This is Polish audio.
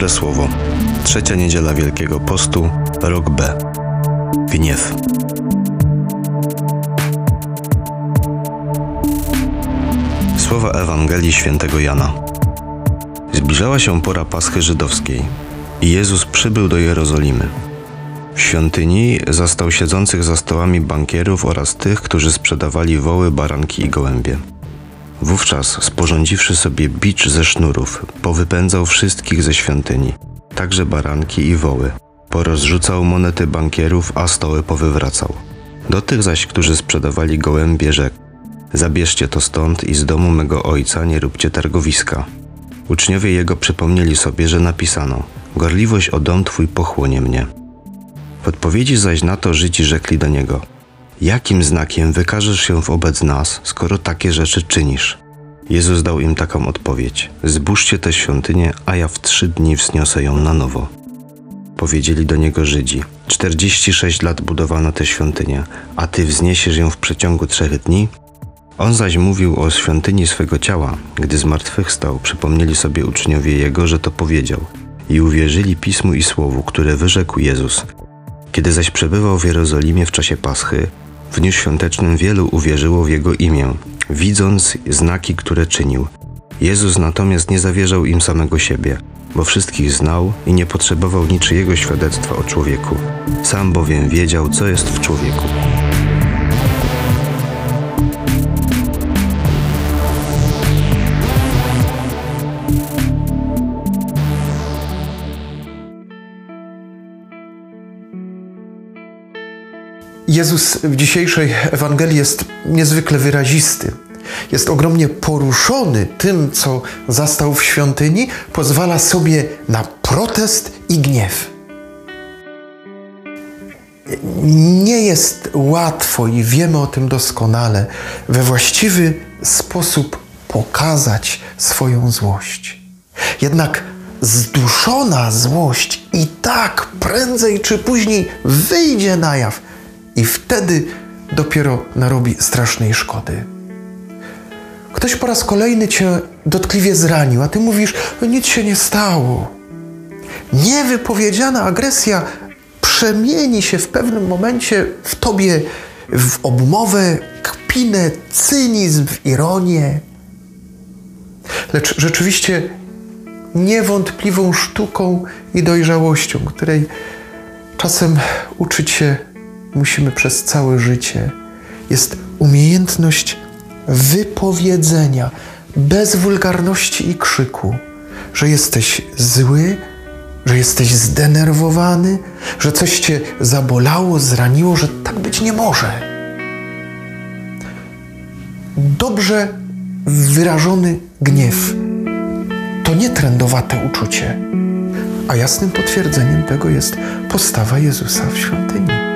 Dobre słowo. Trzecia niedziela Wielkiego Postu, rok B. Gniew. Słowa Ewangelii świętego Jana. Zbliżała się pora Paschy Żydowskiej i Jezus przybył do Jerozolimy. W świątyni zastał siedzących za stołami bankierów oraz tych, którzy sprzedawali woły, baranki i gołębie. Wówczas, sporządziwszy sobie bicz ze sznurów, powypędzał wszystkich ze świątyni, także baranki i woły. Porozrzucał monety bankierów, a stoły powywracał. Do tych zaś, którzy sprzedawali gołębie, rzekł: Zabierzcie to stąd i z domu mego ojca nie róbcie targowiska. Uczniowie jego przypomnieli sobie, że napisano: Gorliwość o dom twój pochłonie mnie. W odpowiedzi zaś na to Żydzi rzekli do niego: Jakim znakiem wykażesz się wobec nas, skoro takie rzeczy czynisz? Jezus dał im taką odpowiedź: Zbóżcie tę świątynię, a ja w trzy dni wzniosę ją na nowo. Powiedzieli do niego Żydzi: 46 lat budowano tę świątynię, a ty wzniesiesz ją w przeciągu trzech dni? On zaś mówił o świątyni swego ciała. Gdy zmartwychwstał, przypomnieli sobie uczniowie jego, że to powiedział, i uwierzyli pismu i słowu, które wyrzekł Jezus. Kiedy zaś przebywał w Jerozolimie w czasie Paschy, w dniu świątecznym wielu uwierzyło w jego imię, widząc znaki, które czynił. Jezus natomiast nie zawierzał im samego siebie, bo wszystkich znał i nie potrzebował niczyjego świadectwa o człowieku. Sam bowiem wiedział, co jest w człowieku. Jezus w dzisiejszej Ewangelii jest niezwykle wyrazisty. Jest ogromnie poruszony tym, co zastał w świątyni, pozwala sobie na protest i gniew. Nie jest łatwo i wiemy o tym doskonale we właściwy sposób pokazać swoją złość. Jednak zduszona złość i tak prędzej czy później wyjdzie na jaw i wtedy dopiero narobi strasznej szkody. Ktoś po raz kolejny cię dotkliwie zranił, a ty mówisz, no nic się nie stało. Niewypowiedziana agresja przemieni się w pewnym momencie w tobie w obmowę, kpinę, cynizm, w ironię. Lecz rzeczywiście niewątpliwą sztuką i dojrzałością, której czasem uczyć się musimy przez całe życie, jest umiejętność wypowiedzenia bez wulgarności i krzyku, że jesteś zły, że jesteś zdenerwowany, że coś cię zabolało, zraniło, że tak być nie może. Dobrze wyrażony gniew to nie trendowate uczucie, a jasnym potwierdzeniem tego jest postawa Jezusa w świątyni.